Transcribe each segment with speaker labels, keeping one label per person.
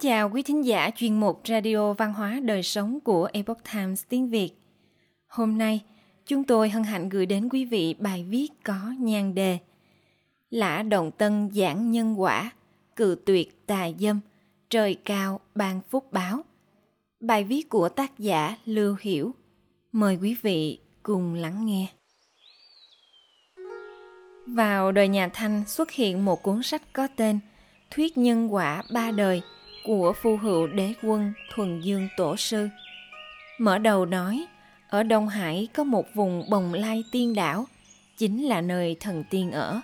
Speaker 1: chào quý thính giả chuyên mục Radio Văn hóa Đời Sống của Epoch Times tiếng Việt. Hôm nay, chúng tôi hân hạnh gửi đến quý vị bài viết có nhan đề Lã Động Tân giảng nhân quả, cự tuyệt tà dâm, trời cao ban phúc báo. Bài viết của tác giả Lưu Hiểu. Mời quý vị cùng lắng nghe. Vào đời nhà Thanh xuất hiện một cuốn sách có tên Thuyết nhân quả ba đời của phu hữu đế quân Thuần Dương Tổ Sư. Mở đầu nói, ở Đông Hải có một vùng bồng lai tiên đảo, chính là nơi thần tiên ở.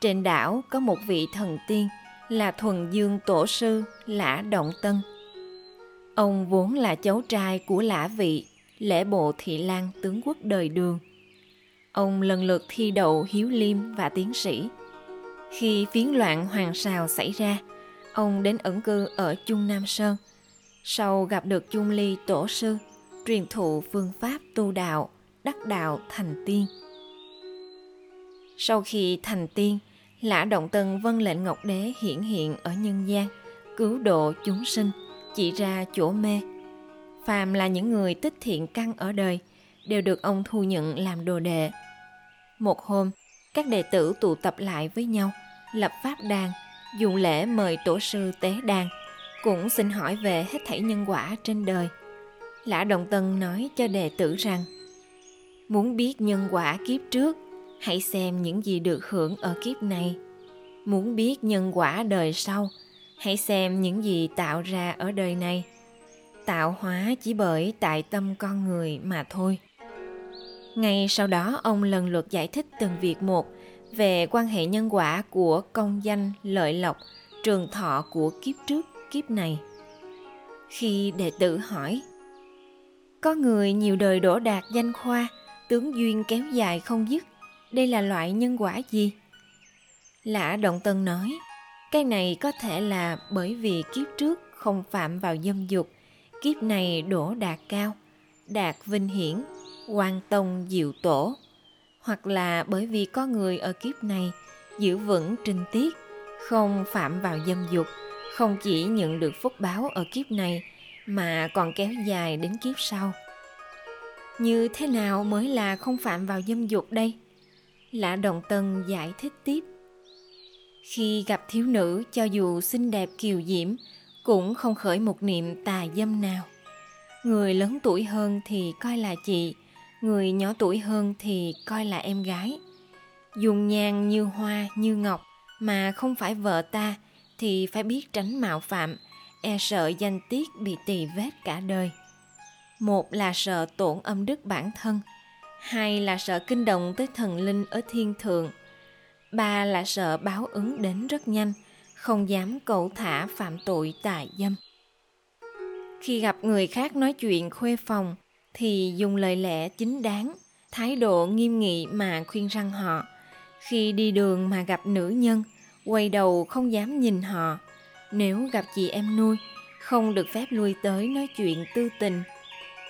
Speaker 1: Trên đảo có một vị thần tiên là Thuần Dương Tổ Sư Lã Động Tân. Ông vốn là cháu trai của Lã Vị, lễ bộ thị lan tướng quốc đời đường. Ông lần lượt thi đậu hiếu liêm và tiến sĩ. Khi phiến loạn hoàng sào xảy ra, ông đến ẩn cư ở Trung Nam Sơn. Sau gặp được Chung Ly Tổ Sư, truyền thụ phương pháp tu đạo, đắc đạo thành tiên. Sau khi thành tiên, Lã Động Tân vân lệnh Ngọc Đế hiển hiện ở nhân gian, cứu độ chúng sinh, chỉ ra chỗ mê. Phàm là những người tích thiện căn ở đời, đều được ông thu nhận làm đồ đệ. Một hôm, các đệ tử tụ tập lại với nhau, lập pháp đàn, dù lễ mời tổ sư tế đàn, cũng xin hỏi về hết thảy nhân quả trên đời. Lã đồng Tân nói cho đệ tử rằng, muốn biết nhân quả kiếp trước, hãy xem những gì được hưởng ở kiếp này. Muốn biết nhân quả đời sau, hãy xem những gì tạo ra ở đời này. Tạo hóa chỉ bởi tại tâm con người mà thôi. Ngay sau đó ông lần lượt giải thích từng việc một về quan hệ nhân quả của công danh lợi lộc, trường thọ của kiếp trước, kiếp này. Khi đệ tử hỏi, có người nhiều đời đổ đạt danh khoa, tướng duyên kéo dài không dứt, đây là loại nhân quả gì? Lã động tân nói, cái này có thể là bởi vì kiếp trước không phạm vào dâm dục, kiếp này đổ đạt cao đạt vinh hiển, quan tông diệu tổ hoặc là bởi vì có người ở kiếp này giữ vững trinh tiết, không phạm vào dâm dục, không chỉ nhận được phúc báo ở kiếp này mà còn kéo dài đến kiếp sau. Như thế nào mới là không phạm vào dâm dục đây? Lã đồng tân giải thích tiếp. Khi gặp thiếu nữ, cho dù xinh đẹp kiều diễm, cũng không khởi một niệm tà dâm nào. Người lớn tuổi hơn thì coi là chị người nhỏ tuổi hơn thì coi là em gái. Dùng nhang như hoa, như ngọc mà không phải vợ ta thì phải biết tránh mạo phạm e sợ danh tiết bị tỳ vết cả đời. Một là sợ tổn âm đức bản thân, hai là sợ kinh động tới thần linh ở thiên thượng, ba là sợ báo ứng đến rất nhanh, không dám cẩu thả phạm tội tà dâm. Khi gặp người khác nói chuyện khuê phòng thì dùng lời lẽ chính đáng, thái độ nghiêm nghị mà khuyên răng họ. Khi đi đường mà gặp nữ nhân, quay đầu không dám nhìn họ. Nếu gặp chị em nuôi, không được phép lui tới nói chuyện tư tình.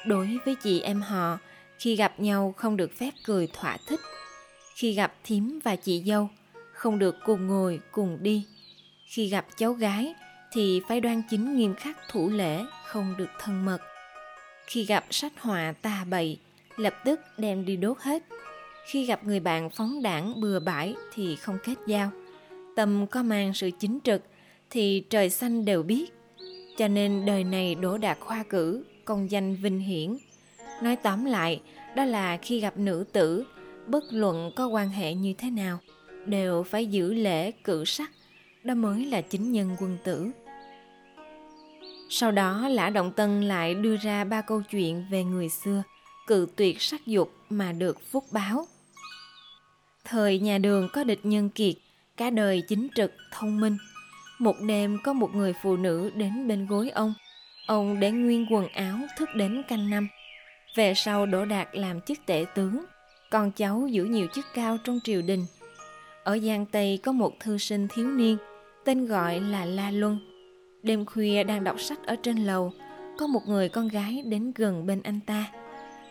Speaker 1: Đối với chị em họ, khi gặp nhau không được phép cười thỏa thích. Khi gặp thím và chị dâu, không được cùng ngồi, cùng đi. Khi gặp cháu gái, thì phải đoan chính nghiêm khắc thủ lễ, không được thân mật khi gặp sách họa tà bậy, lập tức đem đi đốt hết. Khi gặp người bạn phóng đảng bừa bãi thì không kết giao. Tâm có mang sự chính trực thì trời xanh đều biết. Cho nên đời này đỗ đạt khoa cử, công danh vinh hiển. Nói tóm lại, đó là khi gặp nữ tử, bất luận có quan hệ như thế nào, đều phải giữ lễ cử sắc. Đó mới là chính nhân quân tử sau đó Lã Động Tân lại đưa ra ba câu chuyện về người xưa, cự tuyệt sắc dục mà được phúc báo. Thời nhà đường có địch nhân kiệt, cả đời chính trực, thông minh. Một đêm có một người phụ nữ đến bên gối ông. Ông để nguyên quần áo thức đến canh năm. Về sau đỗ đạt làm chức tể tướng, con cháu giữ nhiều chức cao trong triều đình. Ở Giang Tây có một thư sinh thiếu niên, tên gọi là La Luân Đêm khuya đang đọc sách ở trên lầu, có một người con gái đến gần bên anh ta.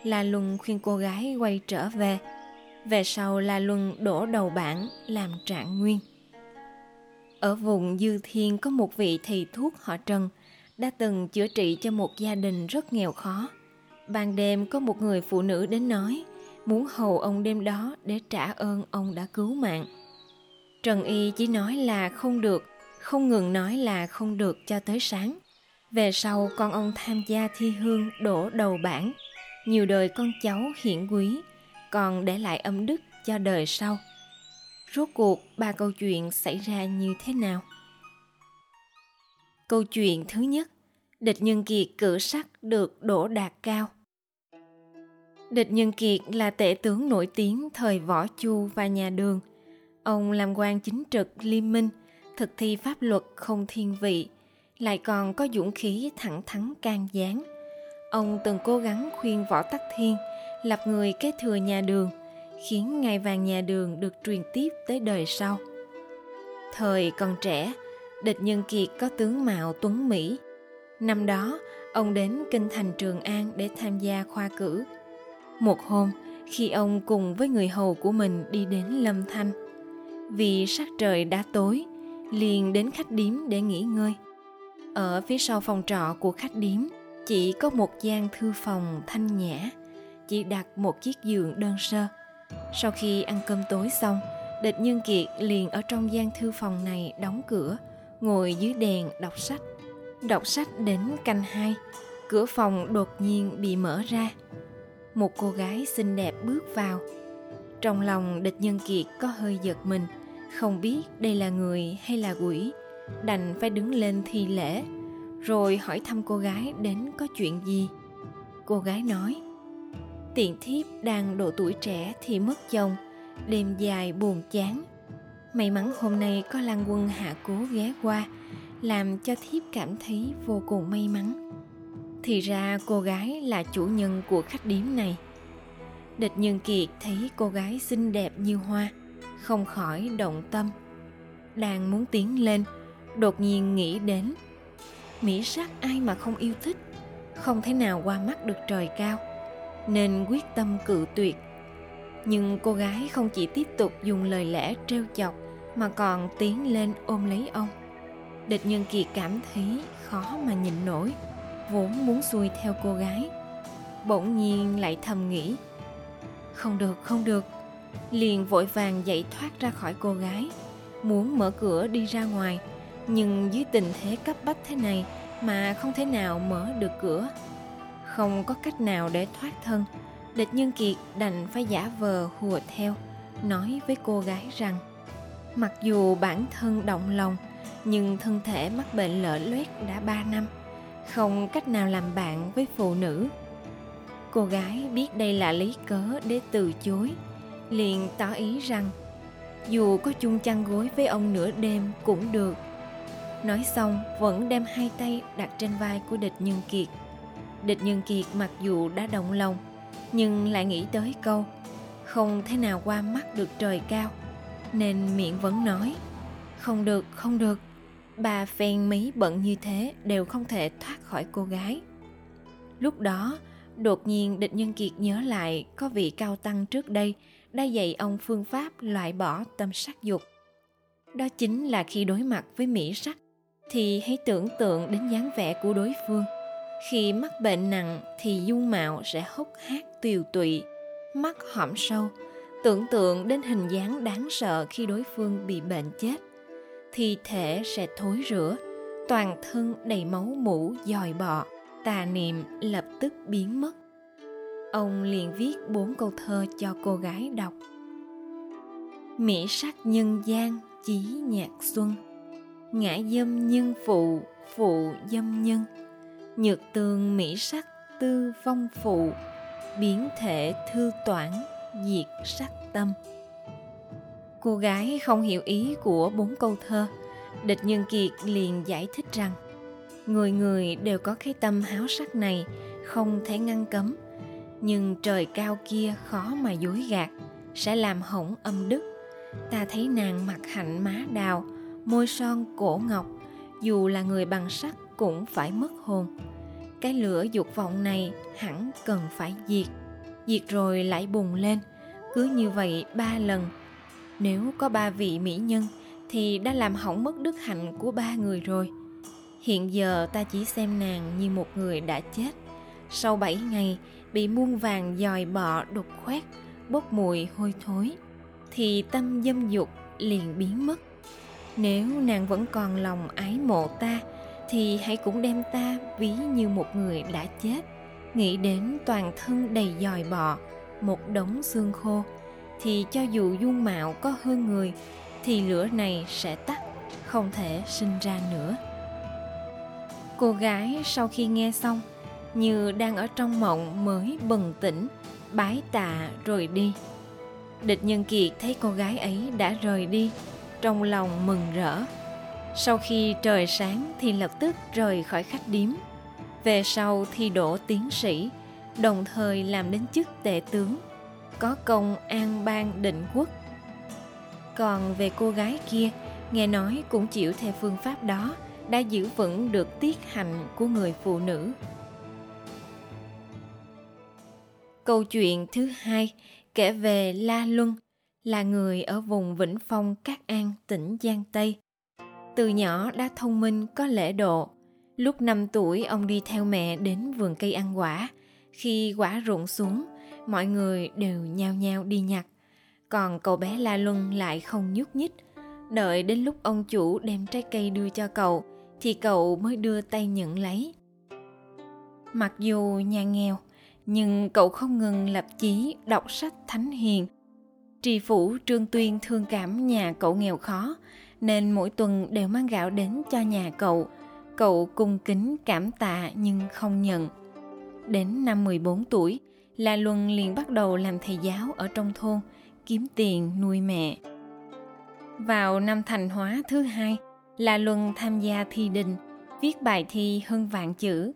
Speaker 1: La Luân khuyên cô gái quay trở về. Về sau La Luân đổ đầu bản làm trạng nguyên. ở vùng Dư Thiên có một vị thầy thuốc họ Trần, đã từng chữa trị cho một gia đình rất nghèo khó. Ban đêm có một người phụ nữ đến nói, muốn hầu ông đêm đó để trả ơn ông đã cứu mạng. Trần Y chỉ nói là không được, không ngừng nói là không được cho tới sáng. Về sau con ông tham gia thi hương đổ đầu bảng, nhiều đời con cháu hiển quý, còn để lại âm đức cho đời sau. Rốt cuộc ba câu chuyện xảy ra như thế nào? Câu chuyện thứ nhất, địch nhân kiệt cử sắc được đổ đạt cao. Địch Nhân Kiệt là tể tướng nổi tiếng thời Võ Chu và nhà Đường. Ông làm quan chính trực liêm minh, thực thi pháp luật không thiên vị, lại còn có dũng khí thẳng thắn can gián. Ông từng cố gắng khuyên Võ Tắc Thiên lập người kế thừa nhà Đường, khiến ngài vàng nhà Đường được truyền tiếp tới đời sau. Thời còn trẻ, địch Nhân Kiệt có tướng mạo tuấn Mỹ. Năm đó, ông đến kinh thành Trường An để tham gia khoa cử một hôm, khi ông cùng với người hầu của mình đi đến Lâm Thanh, vì sắc trời đã tối, liền đến khách điếm để nghỉ ngơi. Ở phía sau phòng trọ của khách điếm, chỉ có một gian thư phòng thanh nhã, chỉ đặt một chiếc giường đơn sơ. Sau khi ăn cơm tối xong, địch nhân kiệt liền ở trong gian thư phòng này đóng cửa, ngồi dưới đèn đọc sách. Đọc sách đến canh hai, cửa phòng đột nhiên bị mở ra một cô gái xinh đẹp bước vào trong lòng địch nhân kiệt có hơi giật mình không biết đây là người hay là quỷ. Đành phải đứng lên thi lễ, rồi hỏi thăm cô gái đến có chuyện gì. Cô gái nói tiện thiếp đang độ tuổi trẻ thì mất chồng, đêm dài buồn chán. May mắn hôm nay có lan quân hạ cố ghé qua, làm cho thiếp cảm thấy vô cùng may mắn. Thì ra cô gái là chủ nhân của khách điếm này. Địch nhân kiệt thấy cô gái xinh đẹp như hoa không khỏi động tâm. Đang muốn tiến lên, đột nhiên nghĩ đến, mỹ sắc ai mà không yêu thích? Không thể nào qua mắt được trời cao, nên quyết tâm cự tuyệt. Nhưng cô gái không chỉ tiếp tục dùng lời lẽ trêu chọc mà còn tiến lên ôm lấy ông. Địch nhân kiệt cảm thấy khó mà nhịn nổi, vốn muốn xuôi theo cô gái, bỗng nhiên lại thầm nghĩ, không được không được liền vội vàng dậy thoát ra khỏi cô gái. Muốn mở cửa đi ra ngoài, nhưng dưới tình thế cấp bách thế này mà không thể nào mở được cửa. Không có cách nào để thoát thân. Địch nhân kiệt đành phải giả vờ hùa theo, nói với cô gái rằng, mặc dù bản thân động lòng, nhưng thân thể mắc bệnh lở loét đã ba năm, không cách nào làm bạn với phụ nữ. Cô gái biết đây là lý cớ để từ chối liền tỏ ý rằng, dù có chung chăn gối với ông nửa đêm cũng được. Nói xong, vẫn đem hai tay đặt trên vai của địch nhân kiệt. Địch nhân kiệt mặc dù đã động lòng, nhưng lại nghĩ tới câu, không thể nào qua mắt được trời cao. Nên miệng vẫn nói, không được không được. Bà phen mí bận như thế đều không thể thoát khỏi cô gái. Lúc đó, đột nhiên địch nhân kiệt nhớ lại có vị cao tăng trước đây đã dạy ông phương pháp loại bỏ tâm sắc dục. Đó chính là khi đối mặt với mỹ sắc, thì hãy tưởng tượng đến dáng vẻ của đối phương. Khi mắc bệnh nặng thì dung mạo sẽ hốc hác tiều tụy, mắt hõm sâu. Tưởng tượng đến hình dáng đáng sợ khi đối phương bị bệnh chết thi thể sẽ thối rữa toàn thân đầy máu mũ dòi bọ, tà niệm lập tức biến mất ông liền viết bốn câu thơ cho cô gái đọc. Mỹ sắc nhân gian chí nhạc xuân, ngã dâm nhân phụ phụ dâm nhân. Nhược tường mỹ sắc tư phong phụ, biến thể thư toản diệt sắc tâm. Cô gái không hiểu ý của bốn câu thơ, địch nhân kiệt liền giải thích rằng, người người đều có cái tâm háo sắc này, không thể ngăn cấm nhưng trời cao kia khó mà dối gạt, sẽ làm hỏng âm đức ta thấy nàng mặt hạnh má đào, môi son cổ ngọc, dù là người bằng sắt cũng phải mất hồn cái lửa dục vọng này hẳn cần phải diệt diệt rồi lại bùng lên, cứ như vậy ba lần nếu có ba vị mỹ nhân thì đã làm hỏng mất đức hạnh của ba người rồi. Hiện giờ ta chỉ xem nàng như một người đã chết. Sau bảy ngày bị muôn vàng dòi bọ đục khoét, bốc mùi hôi thối, thì tâm dâm dục liền biến mất. Nếu nàng vẫn còn lòng ái mộ ta, thì hãy cũng đem ta ví như một người đã chết. Nghĩ đến toàn thân đầy dòi bọ, một đống xương khô, thì cho dù dung mạo có hơn người, thì lửa này sẽ tắt, không thể sinh ra nữa. Cô gái sau khi nghe xong, như đang ở trong mộng mới bừng tỉnh, bái tạ rồi đi. Địch Nhân Kiệt thấy cô gái ấy đã rời đi, trong lòng mừng rỡ. Sau khi trời sáng thì lập tức rời khỏi khách điếm. Về sau thi đỗ tiến sĩ, đồng thời làm đến chức tể tướng, có công an bang định quốc. Còn về cô gái kia, nghe nói cũng chịu theo phương pháp đó, đã giữ vững được tiết hạnh của người phụ nữ. Câu chuyện thứ hai kể về La Luân, là người ở vùng Vĩnh Phong, Cát An, tỉnh Giang Tây. Từ nhỏ đã thông minh có lễ độ. Lúc 5 tuổi ông đi theo mẹ đến vườn cây ăn quả. Khi quả rụng xuống, mọi người đều nhao nhao đi nhặt. Còn cậu bé La Luân lại không nhúc nhích. Đợi đến lúc ông chủ đem trái cây đưa cho cậu, thì cậu mới đưa tay nhận lấy. Mặc dù nhà nghèo, nhưng cậu không ngừng lập chí đọc sách thánh hiền. Tri phủ Trương Tuyên thương cảm nhà cậu nghèo khó, nên mỗi tuần đều mang gạo đến cho nhà cậu. Cậu cung kính cảm tạ nhưng không nhận. Đến năm 14 tuổi, La Luân liền bắt đầu làm thầy giáo ở trong thôn, kiếm tiền nuôi mẹ. Vào năm thành hóa thứ hai, La Luân tham gia thi đình, viết bài thi hơn vạn chữ,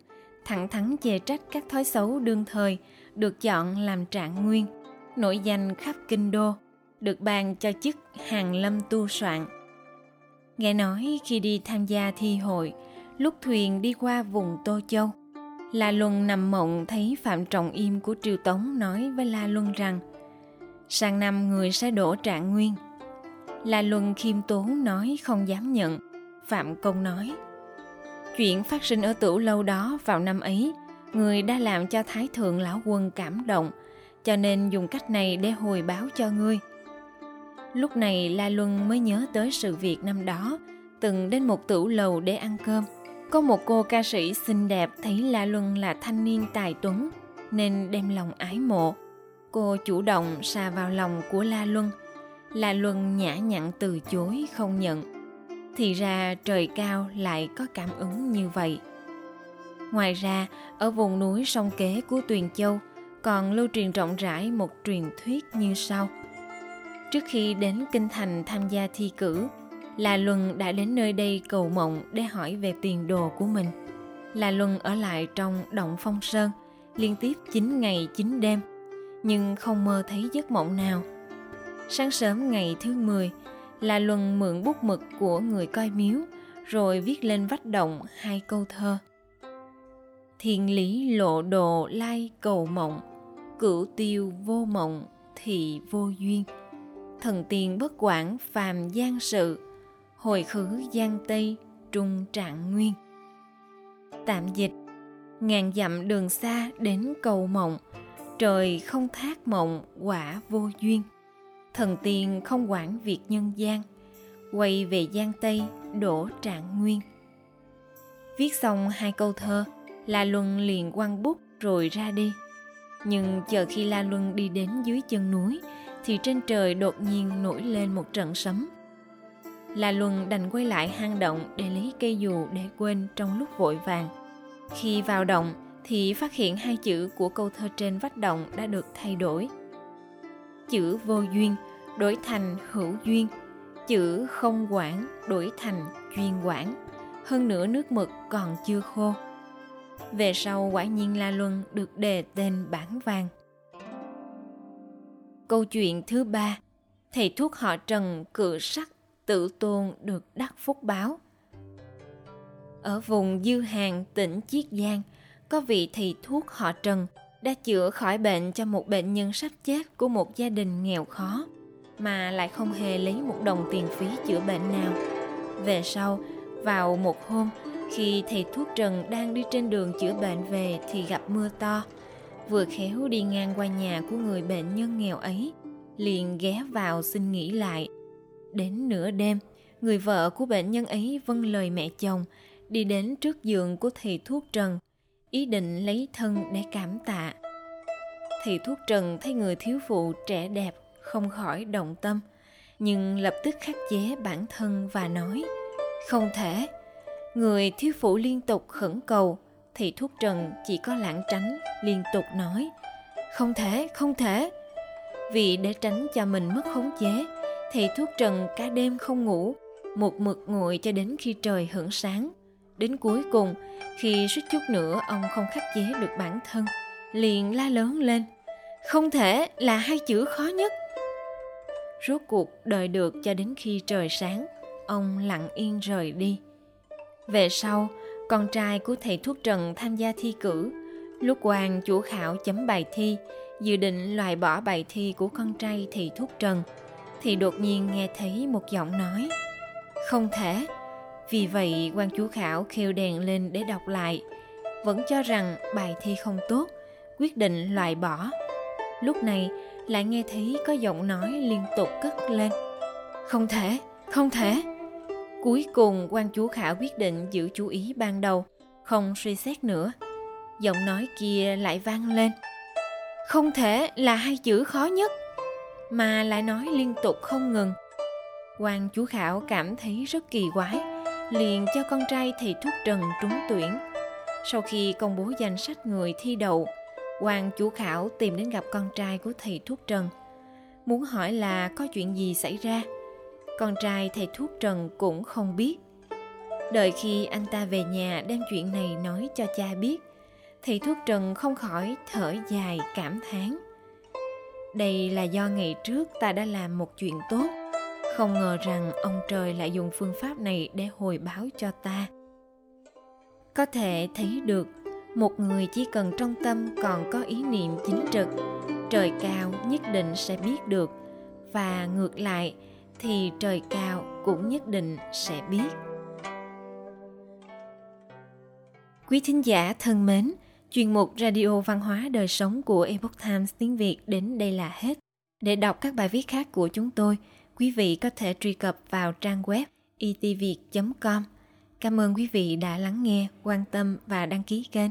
Speaker 1: thẳng thắn chê trách các thói xấu đương thời, được chọn làm trạng nguyên, nổi danh khắp kinh đô, được ban cho chức hàng lâm tu soạn. Nghe nói khi đi tham gia thi hội, lúc thuyền đi qua vùng Tô Châu, La Luân nằm mộng thấy Phạm Trọng Im của Triều Tống nói với La Luân rằng sang năm người sẽ đổ trạng nguyên. La Luân khiêm tốn nói không dám nhận. Phạm Công nói Chuyện phát sinh ở tửu lâu đó vào năm ấy, người đã làm cho Thái Thượng Lão Quân cảm động, cho nên dùng cách này để hồi báo cho ngươi. Lúc này La Luân mới nhớ tới sự việc năm đó, từng đến một tửu lầu để ăn cơm. Có một cô ca sĩ xinh đẹp thấy La Luân là thanh niên tài tuấn, nên đem lòng ái mộ. Cô chủ động xà vào lòng của La Luân. La Luân nhã nhặn từ chối không nhận thì ra trời cao lại có cảm ứng như vậy. Ngoài ra, ở vùng núi sông kế của tuyền châu còn lưu truyền rộng rãi một truyền thuyết như sau. Trước khi đến kinh thành tham gia thi cử là luân đã đến nơi đây cầu mộng để hỏi về tiền đồ của mình. Là luân ở lại trong động phong sơn, liên tiếp 9 ngày 9 đêm, nhưng không mơ thấy giấc mộng nào. Sáng sớm ngày thứ 10 là luân mượn bút mực của người coi miếu, rồi viết lên vách động hai câu thơ. Thiên lý lộ đồ lai cầu mộng, cửu tiêu vô mộng thì vô duyên. Thần tiên bất quản phàm gian sự, hồi khứ gian tây trung trạng nguyên. Tạm dịch, ngàn dặm đường xa đến cầu mộng, trời không thác mộng quả vô duyên thần tiên không quản việc nhân gian, quay về giang tây, đổ trạng nguyên. Viết xong hai câu thơ, la luân liền quăng bút rồi ra đi. Nhưng chờ khi la luân đi đến dưới chân núi, thì trên trời đột nhiên nổi lên một trận sấm. La luân đành quay lại hang động để lấy cây dù để quên trong lúc vội vàng. Khi vào động, thì phát hiện hai chữ của câu thơ trên vách động đã được thay đổi. Chữ vô duyên đổi thành hữu duyên. Chữ không quản đổi thành chuyên quản. Hơn nữa nước mực còn chưa khô. Về sau, quả nhiên la luân được đề tên bản vàng. Câu chuyện thứ ba, thầy thuốc họ trần cự sắc tự tôn được đắc phúc báo. Ở vùng dư hàng, tỉnh chiết giang, có vị thầy thuốc họ trần đã chữa khỏi bệnh cho một bệnh nhân sắp chết của một gia đình nghèo khó mà lại không hề lấy một đồng tiền phí chữa bệnh nào. Về sau, vào một hôm, khi thầy thuốc Trần đang đi trên đường chữa bệnh về thì gặp mưa to. Vừa khéo đi ngang qua nhà của người bệnh nhân nghèo ấy, liền ghé vào xin nghỉ lại. Đến nửa đêm, người vợ của bệnh nhân ấy vâng lời mẹ chồng, đi đến trước giường của thầy thuốc Trần, ý định lấy thân để cảm tạ. Thầy thuốc Trần thấy người thiếu phụ trẻ đẹp, không khỏi động tâm, nhưng lập tức khắc chế bản thân và nói, không thể. Người thiếu phụ liên tục khẩn cầu, thì thuốc Trần chỉ có lãng tránh, liên tục nói, không thể, không thể. Vì để tránh cho mình mất khống chế, thì thuốc Trần cả đêm không ngủ, một mực ngồi cho đến khi trời hưởng sáng. Đến cuối cùng, khi suýt chút nữa ông không khắc chế được bản thân, liền la lớn lên. Không thể là hai chữ khó nhất. Rốt cuộc đợi được cho đến khi trời sáng, ông lặng yên rời đi. Về sau, con trai của thầy thuốc Trần tham gia thi cử. Lúc quan chủ khảo chấm bài thi, dự định loại bỏ bài thi của con trai thầy thuốc Trần, thì đột nhiên nghe thấy một giọng nói. Không thể. Vì vậy quan chủ khảo khêu đèn lên để đọc lại, vẫn cho rằng bài thi không tốt, quyết định loại bỏ. Lúc này lại nghe thấy có giọng nói liên tục cất lên. Không thể, không thể. Cuối cùng quan chúa khả quyết định giữ chú ý ban đầu, không suy xét nữa. Giọng nói kia lại vang lên. Không thể là hai chữ khó nhất, mà lại nói liên tục không ngừng. quan chúa khảo cảm thấy rất kỳ quái, liền cho con trai thầy thuốc Trần trúng tuyển. Sau khi công bố danh sách người thi đậu, quan chủ khảo tìm đến gặp con trai của thầy thuốc Trần, muốn hỏi là có chuyện gì xảy ra con trai thầy thuốc Trần cũng không biết. Đợi khi anh ta về nhà đem chuyện này nói cho cha biết, thầy thuốc Trần không khỏi thở dài cảm thán. Đây là do ngày trước ta đã làm một chuyện tốt, không ngờ rằng ông trời lại dùng phương pháp này để hồi báo cho ta. Có thể thấy được, một người chỉ cần trong tâm còn có ý niệm chính trực, trời cao nhất định sẽ biết được. Và ngược lại thì trời cao cũng nhất định sẽ biết. Quý thính giả thân mến chuyên mục radio văn hóa đời sống của epoch times tiếng việt đến đây là hết. Để đọc các bài viết khác của chúng tôi quý vị có thể truy cập vào trang web e itviet com. Cảm ơn quý vị đã lắng nghe quan tâm và đăng ký kênh